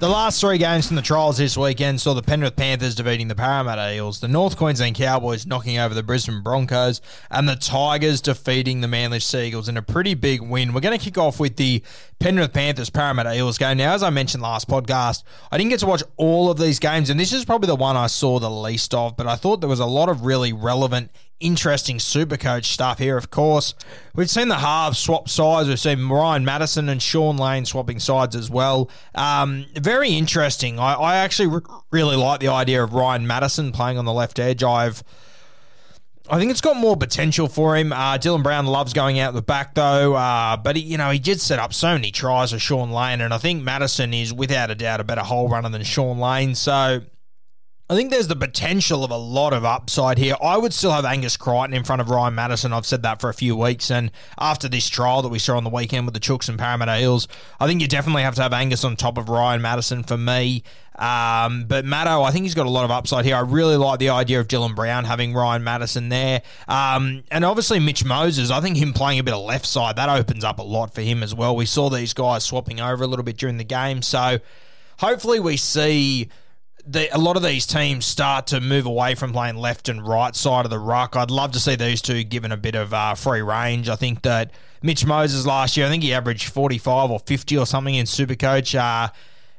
The last three games from the trials this weekend saw the Penrith Panthers defeating the Parramatta Eels, the North Queensland Cowboys knocking over the Brisbane Broncos, and the Tigers defeating the Manly Sea Eagles in a pretty big win. We're going to kick off with the Penrith Panthers Parramatta Eels game. Now, as I mentioned last podcast, I didn't get to watch all of these games, and this is probably the one I saw the least of, but I thought there was a lot of really relevant interesting super coach stuff here, of course. We've seen the halves swap sides. We've seen Ryan Matterson and Shaun Lane swapping sides as well. Um, very interesting. I, I actually re- really like the idea of Ryan Matterson playing on the left edge. I've I think it's got more potential for him. Uh, Dylan Brown loves going out the back though, uh, but he, you know he did set up so many tries for Shaun Lane, and I think Matterson is without a doubt a better hole runner than Shaun Lane. So I think there's the potential of a lot of upside here. I would still have Angus Crichton in front of Ryan Matterson. I've said that for a few weeks. And after this trial that we saw on the weekend with the Chooks and Parramatta Eels, I think you definitely have to have Angus on top of Ryan Matterson for me. Um, but Maddo, I think he's got a lot of upside here. I really like the idea of Dylan Brown having Ryan Matterson there. Um, and obviously Mitch Moses, I think him playing a bit of left side, that opens up a lot for him as well. We saw these guys swapping over a little bit during the game. So hopefully we see the, a lot of these teams start to move away from playing left and right side of the ruck. I'd love to see these two given a bit of uh, free range. I think that Mitch Moses last year, I think he averaged 45 or 50 or something in Supercoach. Uh,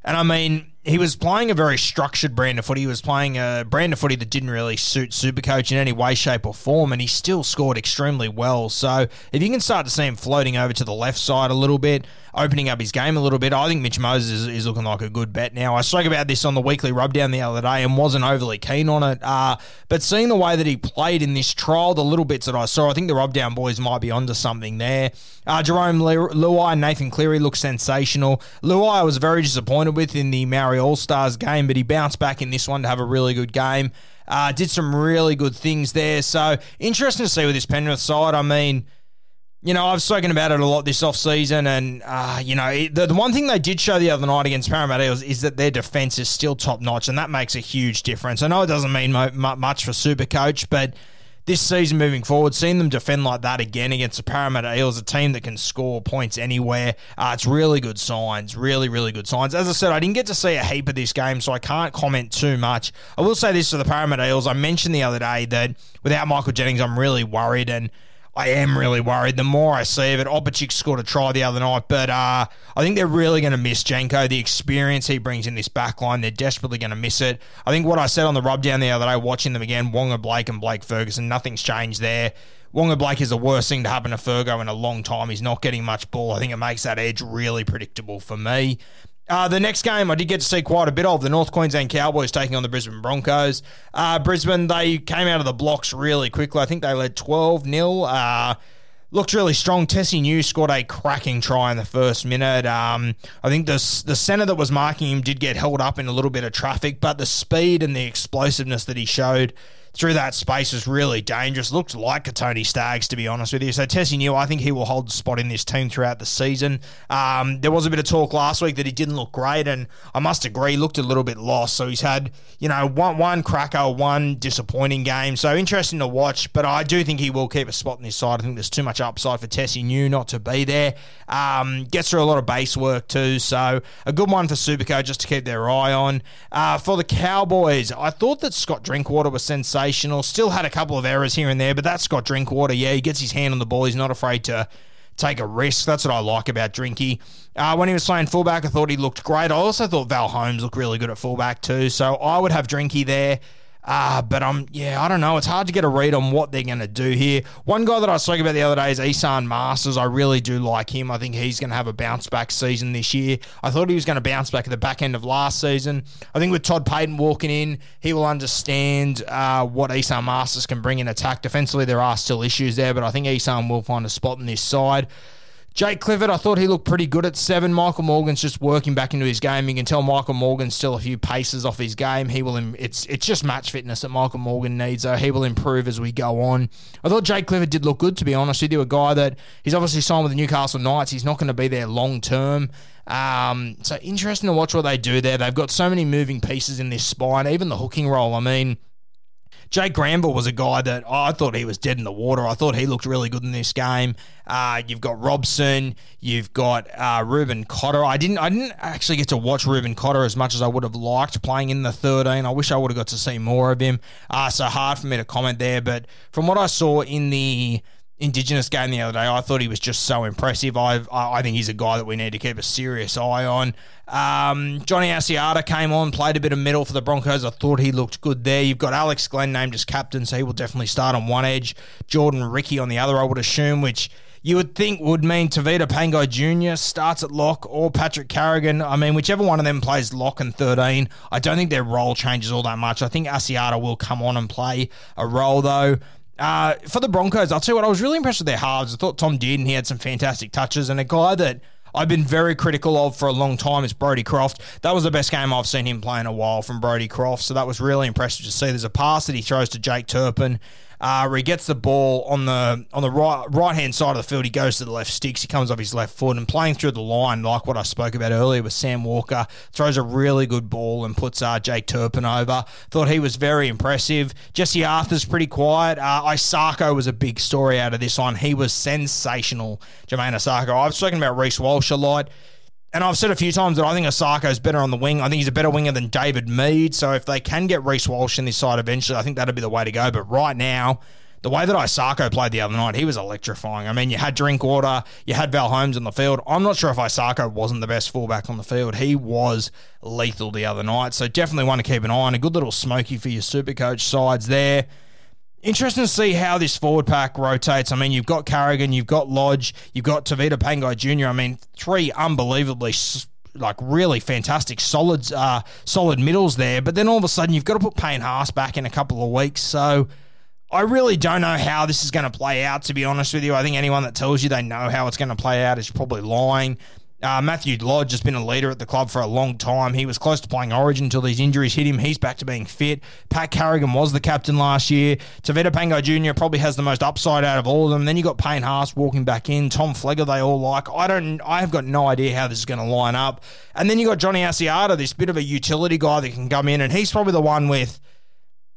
and I mean, he was playing a very structured brand of footy. He was playing a brand of footy that didn't really suit Supercoach in any way, shape, or form, and he still scored extremely well. So if you can start to see him floating over to the left side a little bit, opening up his game a little bit, I think Mitch Moses is, is looking like a good bet now. I spoke about this on the weekly rubdown the other day and wasn't overly keen on it, uh, but seeing the way that he played in this trial, the little bits that I saw, I think the rubdown boys might be onto something there. Uh, Jarome Luai and Nathan Cleary look sensational. Luai I was very disappointed with in the Maori All Stars game, but he bounced back in this one to have a really good game. Uh, did some really good things there. So interesting to see with this Penrith side. I mean, you know, I've spoken about it a lot this off-season, and, uh, you know, the, the one thing they did show the other night against Parramatta Eels is that their defence is still top-notch, and that makes a huge difference. I know it doesn't mean mo- much for Supercoach, but this season moving forward, seeing them defend like that again against the Parramatta Eels, a team that can score points anywhere, uh, it's really good signs. Really, really good signs. As I said, I didn't get to see a heap of this game, so I can't comment too much. I will say this to the Parramatta Eels. I mentioned the other day that without Michael Jennings, I'm really worried, and I am really worried. The more I see of it, Opachik scored a try the other night, but uh, I think they're really going to miss Janko. The experience he brings in this back line, they're desperately going to miss it. I think what I said on the rubdown the other day, watching them again, Waqa Blake and Blake Ferguson, nothing's changed there. Waqa Blake is the worst thing to happen to Fergo in a long time. He's not getting much ball. I think it makes that edge really predictable for me. Uh, the next game I did get to see quite a bit of the North Queensland Cowboys taking on the Brisbane Broncos. Uh, Brisbane, they came out of the blocks really quickly. I think they led 12 0. Uh, looked really strong. Tesi Niu scored a cracking try in the first minute. Um, I think the, the centre that was marking him did get held up in a little bit of traffic, but the speed and the explosiveness that he showed through that space is really dangerous. Looks like a Tony Staggs, to be honest with you. So Tesi Niu, I think he will hold the spot in this team throughout the season. Um, there was a bit of talk last week that he didn't look great, and I must agree, looked a little bit lost. So he's had, you know, one one cracker, one disappointing game. So interesting to watch, but I do think he will keep a spot in this side. I think there's too much upside for Tesi Niu not to be there. Um, gets through a lot of base work too, so a good one for Superco just to keep their eye on. Uh, for the Cowboys, I thought that Scott Drinkwater was sensational. Still had a couple of errors here and there, but that's Scott Drinkwater. Yeah, he gets his hand on the ball. He's not afraid to take a risk. That's what I like about Drinky. Uh, when he was playing fullback, I thought he looked great. I also thought Val Holmes looked really good at fullback too. So I would have Drinky there. Uh, but I'm, yeah, I don't know. It's hard to get a read on what they're going to do here. One guy that I spoke about the other day is Esan Marsters. I really do like him. I think he's going to have a bounce back season this year. I thought he was going to bounce back at the back end of last season. I think with Todd Payten walking in, he will understand uh, what Esan Marsters can bring in attack. Defensively, there are still issues there, but I think Esan will find a spot in this side. Jake Clifford, I thought he looked pretty good at seven. Michael Morgan's just working back into his game. You can tell Michael Morgan's still a few paces off his game. He will. It's it's just match fitness that Michael Morgan needs. So he will improve as we go on. I thought Jake Clifford did look good. To be honest with you, a guy that he's obviously signed with the Newcastle Knights. He's not going to be there long term. Um, so interesting to watch what they do there. They've got so many moving pieces in this spine. Even the hooking role. I mean. Jake Granville was a guy that oh, I thought he was dead in the water. I thought he looked really good in this game. Uh, you've got Robson, you've got uh, Reuben Cotter. I didn't, I didn't actually get to watch Reuben Cotter as much as I would have liked playing in the 13. I wish I would have got to see more of him. Uh, so hard for me to comment there. But from what I saw in the Indigenous game the other day. I thought he was just so impressive. i I think he's a guy that we need to keep a serious eye on. Um, Johnny Asiata came on, played a bit of middle for the Broncos. I thought he looked good there. You've got Alex Glenn named as captain, so he will definitely start on one edge. Jordan Riki on the other, I would assume, which you would think would mean Tevita Pangai Jr. starts at lock or Patrick Carrigan. I mean, whichever one of them plays lock and 13, I don't think their role changes all that much. I think Asiata will come on and play a role, though. Uh, for the Broncos, I'll tell you what, I was really impressed with their halves. I thought Tom and he had some fantastic touches. And a guy that I've been very critical of for a long time is Brodie Croft. That was the best game I've seen him play in a while from Brodie Croft. So that was really impressive to see. There's a pass that he throws to Jake Turpin uh, where he gets the ball on the on the right right hand side of the field. He goes to the left sticks. He comes off his left foot and playing through the line, like what I spoke about earlier with Sam Walker, throws a really good ball and puts uh, Jake Turpin over. Thought he was very impressive. Jesse Arthur's pretty quiet. Uh, Isaako was a big story out of this one. He was sensational, Jamayne Isaako. I've spoken about Reece Walsh a lot and I've said a few times that I think Isaako is better on the wing. I think he's a better winger than David Mead. So if they can get Reece Walsh in this side eventually, I think that'd be the way to go. But right now, the way that Isaako played the other night, he was electrifying. I mean, you had Drinkwater, you had Val Holmes on the field. I'm not sure if Isaako wasn't the best fullback on the field. He was lethal the other night. So definitely one to keep an eye on. A good little smoky for your super coach sides there. Interesting to see how this forward pack rotates. I mean, you've got Carrigan, you've got Lodge, you've got Tevita Pangai Jr. I mean, three unbelievably like really fantastic solid uh, solid middles there. But then all of a sudden you've got to put Payne Haas back in a couple of weeks. So I really don't know how this is going to play out, to be honest with you. I think anyone that tells you they know how it's going to play out is probably lying. Uh, Matthew Lodge has been a leader at the club for a long time. He was close to playing Origin until these injuries hit him. He's back to being fit. Pat Carrigan was the captain last year. Tevita Pangai Jr. probably has the most upside out of all of them. Then you got Payne Haas walking back in. Tom Flegler, they all like. I don't. I have got no idea how this is going to line up. And then you got Johnny Asiata, this bit of a utility guy that can come in, and he's probably the one with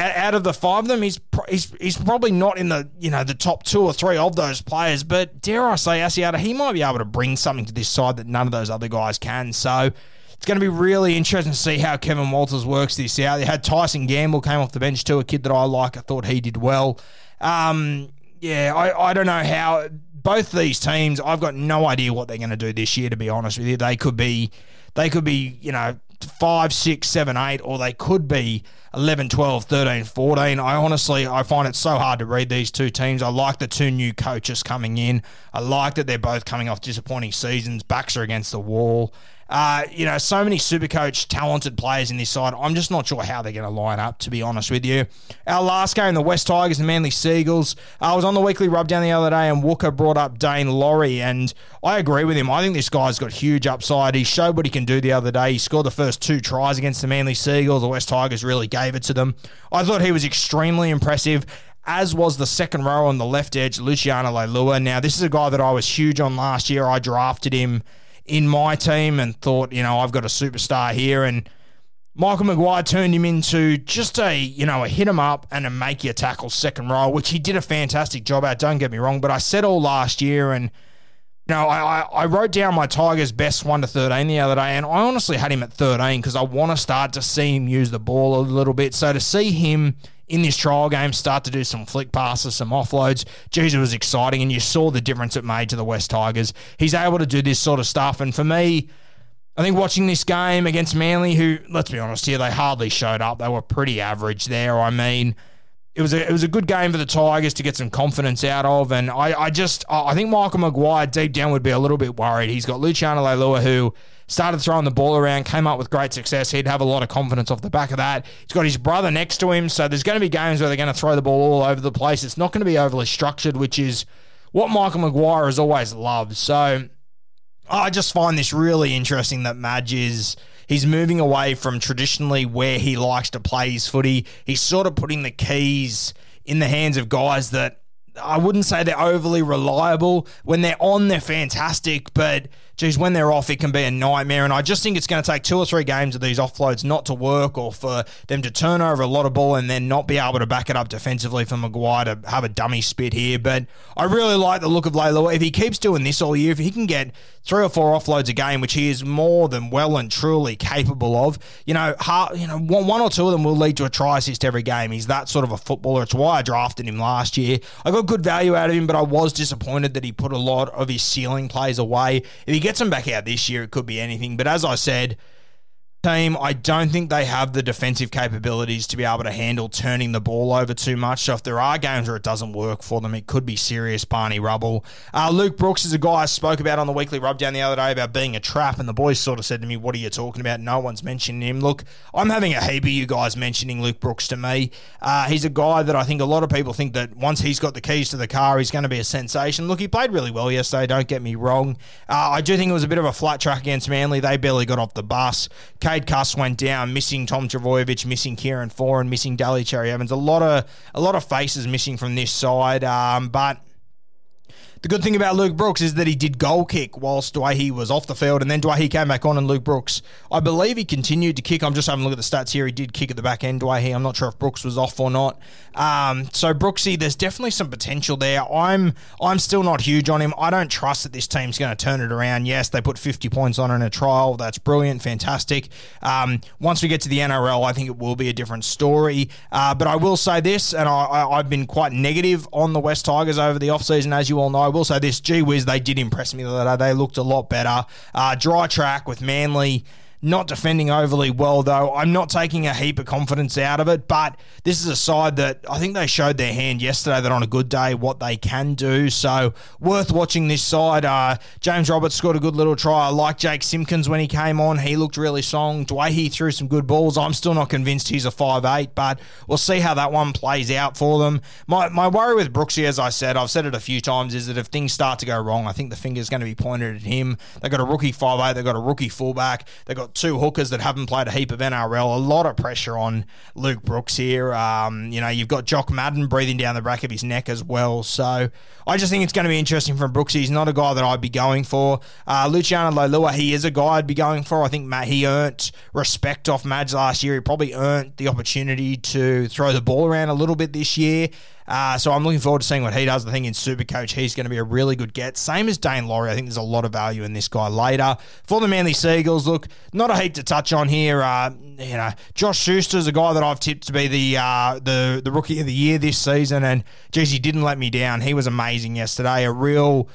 out of the five of them, he's, he's he's probably not in the you know the top two or three of those players. But dare I say, Asiata, he might be able to bring something to this side that none of those other guys can. So it's going to be really interesting to see how Kevin Walters works this out. They had Tyson Gamble came off the bench too, a kid that I like. I thought he did well. Um, yeah, I, I don't know how both these teams. I've got no idea what they're going to do this year. To be honest with you, they could be they could be you know five, six, seven, eight, or they could be 11, 12, 13, 14. I honestly, I find it so hard to read these two teams. I like the two new coaches coming in. I like that they're both coming off disappointing seasons. Backs are against the wall. Uh, you know, so many super coach talented players in this side. I'm just not sure how they're going to line up, to be honest with you. Our last game, the West Tigers and Manly Sea Eagles. I was on the weekly rub down the other day, and Walker brought up Daine Laurie, and I agree with him. I think this guy's got huge upside. He showed what he can do the other day. He scored the first two tries against the Manly Sea Eagles. The West Tigers really gave it to them. I thought he was extremely impressive as was the second row on the left edge, Luciano Leilua. Now, this is a guy that I was huge on last year. I drafted him in my team and thought, you know, I've got a superstar here. And Michael Maguire turned him into just a, you know, a hit him up and a make your tackle second row, which he did a fantastic job at. Don't get me wrong, but I said all last year and. You know, I, I wrote down my Tigers' best 1 to 13 the other day, and I honestly had him at 13 because I want to start to see him use the ball a little bit. So to see him in this trial game start to do some flick passes, some offloads. Geez, it was exciting, and you saw the difference it made to the West Tigers. He's able to do this sort of stuff, and for me, I think watching this game against Manly, who, let's be honest here, they hardly showed up. They were pretty average there. I mean, it was a it was a good game for the Tigers to get some confidence out of, and I, I just I think Michael Maguire deep down would be a little bit worried. He's got Luciano Leilua who started throwing the ball around, came up with great success. He'd have a lot of confidence off the back of that. He's got his brother next to him, so there's going to be games where they're going to throw the ball all over the place. It's not going to be overly structured, which is what Michael Maguire has always loved. So I just find this really interesting that Madge is he's moving away from traditionally where he likes to play his footy. He's sort of putting the keys in the hands of guys that I wouldn't say they're overly reliable. When they're on, they're fantastic, but geez, when they're off, it can be a nightmare. And I just think it's going to take two or three games of these offloads not to work or for them to turn over a lot of ball and then not be able to back it up defensively for Maguire to have a dummy spit here. But I really like the look of Leilua. If he keeps doing this all year, if he can get three or four offloads a game, which he is more than well and truly capable of, you know, you know, one, one or two of them will lead to a try assist every game. He's that sort of a footballer. It's why I drafted him last year. I got good value out of him, but I was disappointed that he put a lot of his ceiling plays away. If he gets them back out this year, it could be anything. But as I said, team, I don't think they have the defensive capabilities to be able to handle turning the ball over too much. So if there are games where it doesn't work for them, it could be serious Barney rubble. Uh, Luke Brooks is a guy I spoke about on the weekly rubdown the other day about being a trap, and the boys sort of said to me, "What are you talking about? No one's mentioning him." Look, I'm having a heap of you guys mentioning Luke Brooks to me. Uh, he's a guy that I think a lot of people think that once he's got the keys to the car, he's going to be a sensation. Look, he played really well yesterday. Don't get me wrong. Uh, I do think it was a bit of a flat track against Manly. They barely got off the bus. Cade Cust went down, missing Tom Trbojevic, missing Kieran Foran, missing Daly Cherry Evans. A lot of a lot of faces missing from this side, um, but the good thing about Luke Brooks is that he did goal kick whilst Doueihi was off the field, and then Doueihi came back on, and Luke Brooks, I believe he continued to kick. I'm just having a look at the stats here. He did kick at the back end, Doueihi. I'm not sure if Brooks was off or not. Um, so Brooksy, there's definitely some potential there. I'm I'm still not huge on him. I don't trust that this team's going to turn it around. Yes, they put 50 points on in a trial. That's brilliant, fantastic. Um, once we get to the NRL, I think it will be a different story. Uh, but I will say this, and I, I, have been quite negative on the West Tigers over the offseason, as you all know will say this: gee whiz, they did impress me the other day. They looked a lot better. Uh, dry track with Manly. Not defending overly well, though. I'm not taking a heap of confidence out of it, but this is a side that I think they showed their hand yesterday that on a good day what they can do. So, worth watching this side. Uh, James Roberts scored a good little try. I like Jake Simpkins when he came on. He looked really strong. He threw some good balls. I'm still not convinced he's a five eight, but we'll see how that one plays out for them. My, my worry with Brooksy, as I said, I've said it a few times, is that if things start to go wrong, I think the finger's going to be pointed at him. They've got a rookie five eight. They've got a rookie fullback. They've got two hookers that haven't played a heap of NRL. A lot of pressure on Luke Brooks here. Um, you know, you've got Jock Madden breathing down the back of his neck as well. So I just think it's going to be interesting from Brooks. He's not a guy that I'd be going for. Uh, Luciano Leilua, he is a guy I'd be going for. I think Matt, he earned respect off Mads last year. He probably earned the opportunity to throw the ball around a little bit this year. Uh, so I'm looking forward to seeing what he does. I think in Supercoach, he's going to be a really good get. Same as Daine Laurie. I think there's a lot of value in this guy later. For the Manly Sea Eagles, look, not a heap to touch on here. Uh, you know, Josh Schuster's a guy that I've tipped to be the uh, the the rookie of the year this season, and geez, he didn't let me down. He was amazing yesterday. A real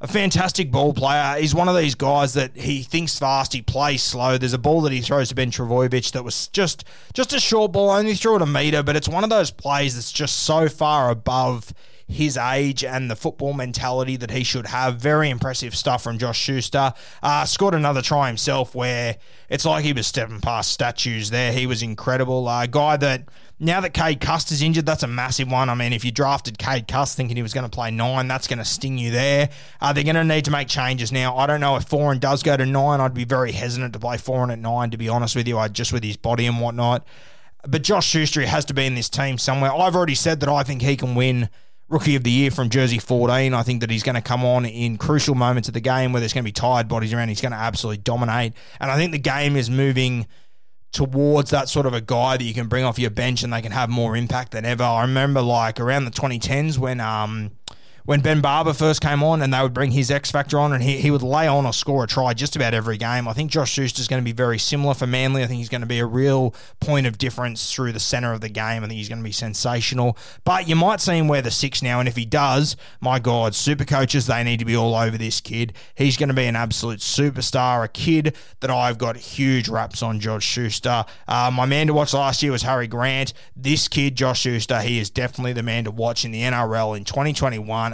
a fantastic ball player. He's one of these guys that he thinks fast, he plays slow. There's a ball that he throws to Ben Trbojevic that was just just a short ball, only threw it a meter, but it's one of those plays that's just so far above his age and the football mentality that he should have. Very impressive stuff from Josh Schuster. Uh, scored another try himself where it's like he was stepping past statues there. He was incredible. A uh, guy that now that Cade Cust is injured, that's a massive one. I mean, if you drafted Cade Cust thinking he was going to play nine, that's going to sting you there. Uh, they're going to need to make changes now. I don't know if Foran does go to nine. I'd be very hesitant to play Foran at nine, to be honest with you, I, just with his body and whatnot. But Josh Schuster has to be in this team somewhere. I've already said that I think he can win Rookie of the Year from Jersey 14. I think that he's going to come on in crucial moments of the game where there's going to be tired bodies around. He's going to absolutely dominate. And I think the game is moving – towards that sort of a guy that you can bring off your bench and they can have more impact than ever. I remember like around the 2010s when um when Ben Barba first came on and they would bring his X Factor on and he, he would lay on or score a try just about every game. I think Josh Schuster's going to be very similar for Manly. I think he's going to be a real point of difference through the centre of the game. I think he's going to be sensational. But you might see him wear the six now, and if he does, my God, super coaches, they need to be all over this kid. He's going to be an absolute superstar, a kid that I've got huge raps on, Josh Schuster. Uh, my man to watch last year was Harry Grant. This kid, Josh Schuster, he is definitely the man to watch in the NRL in 2021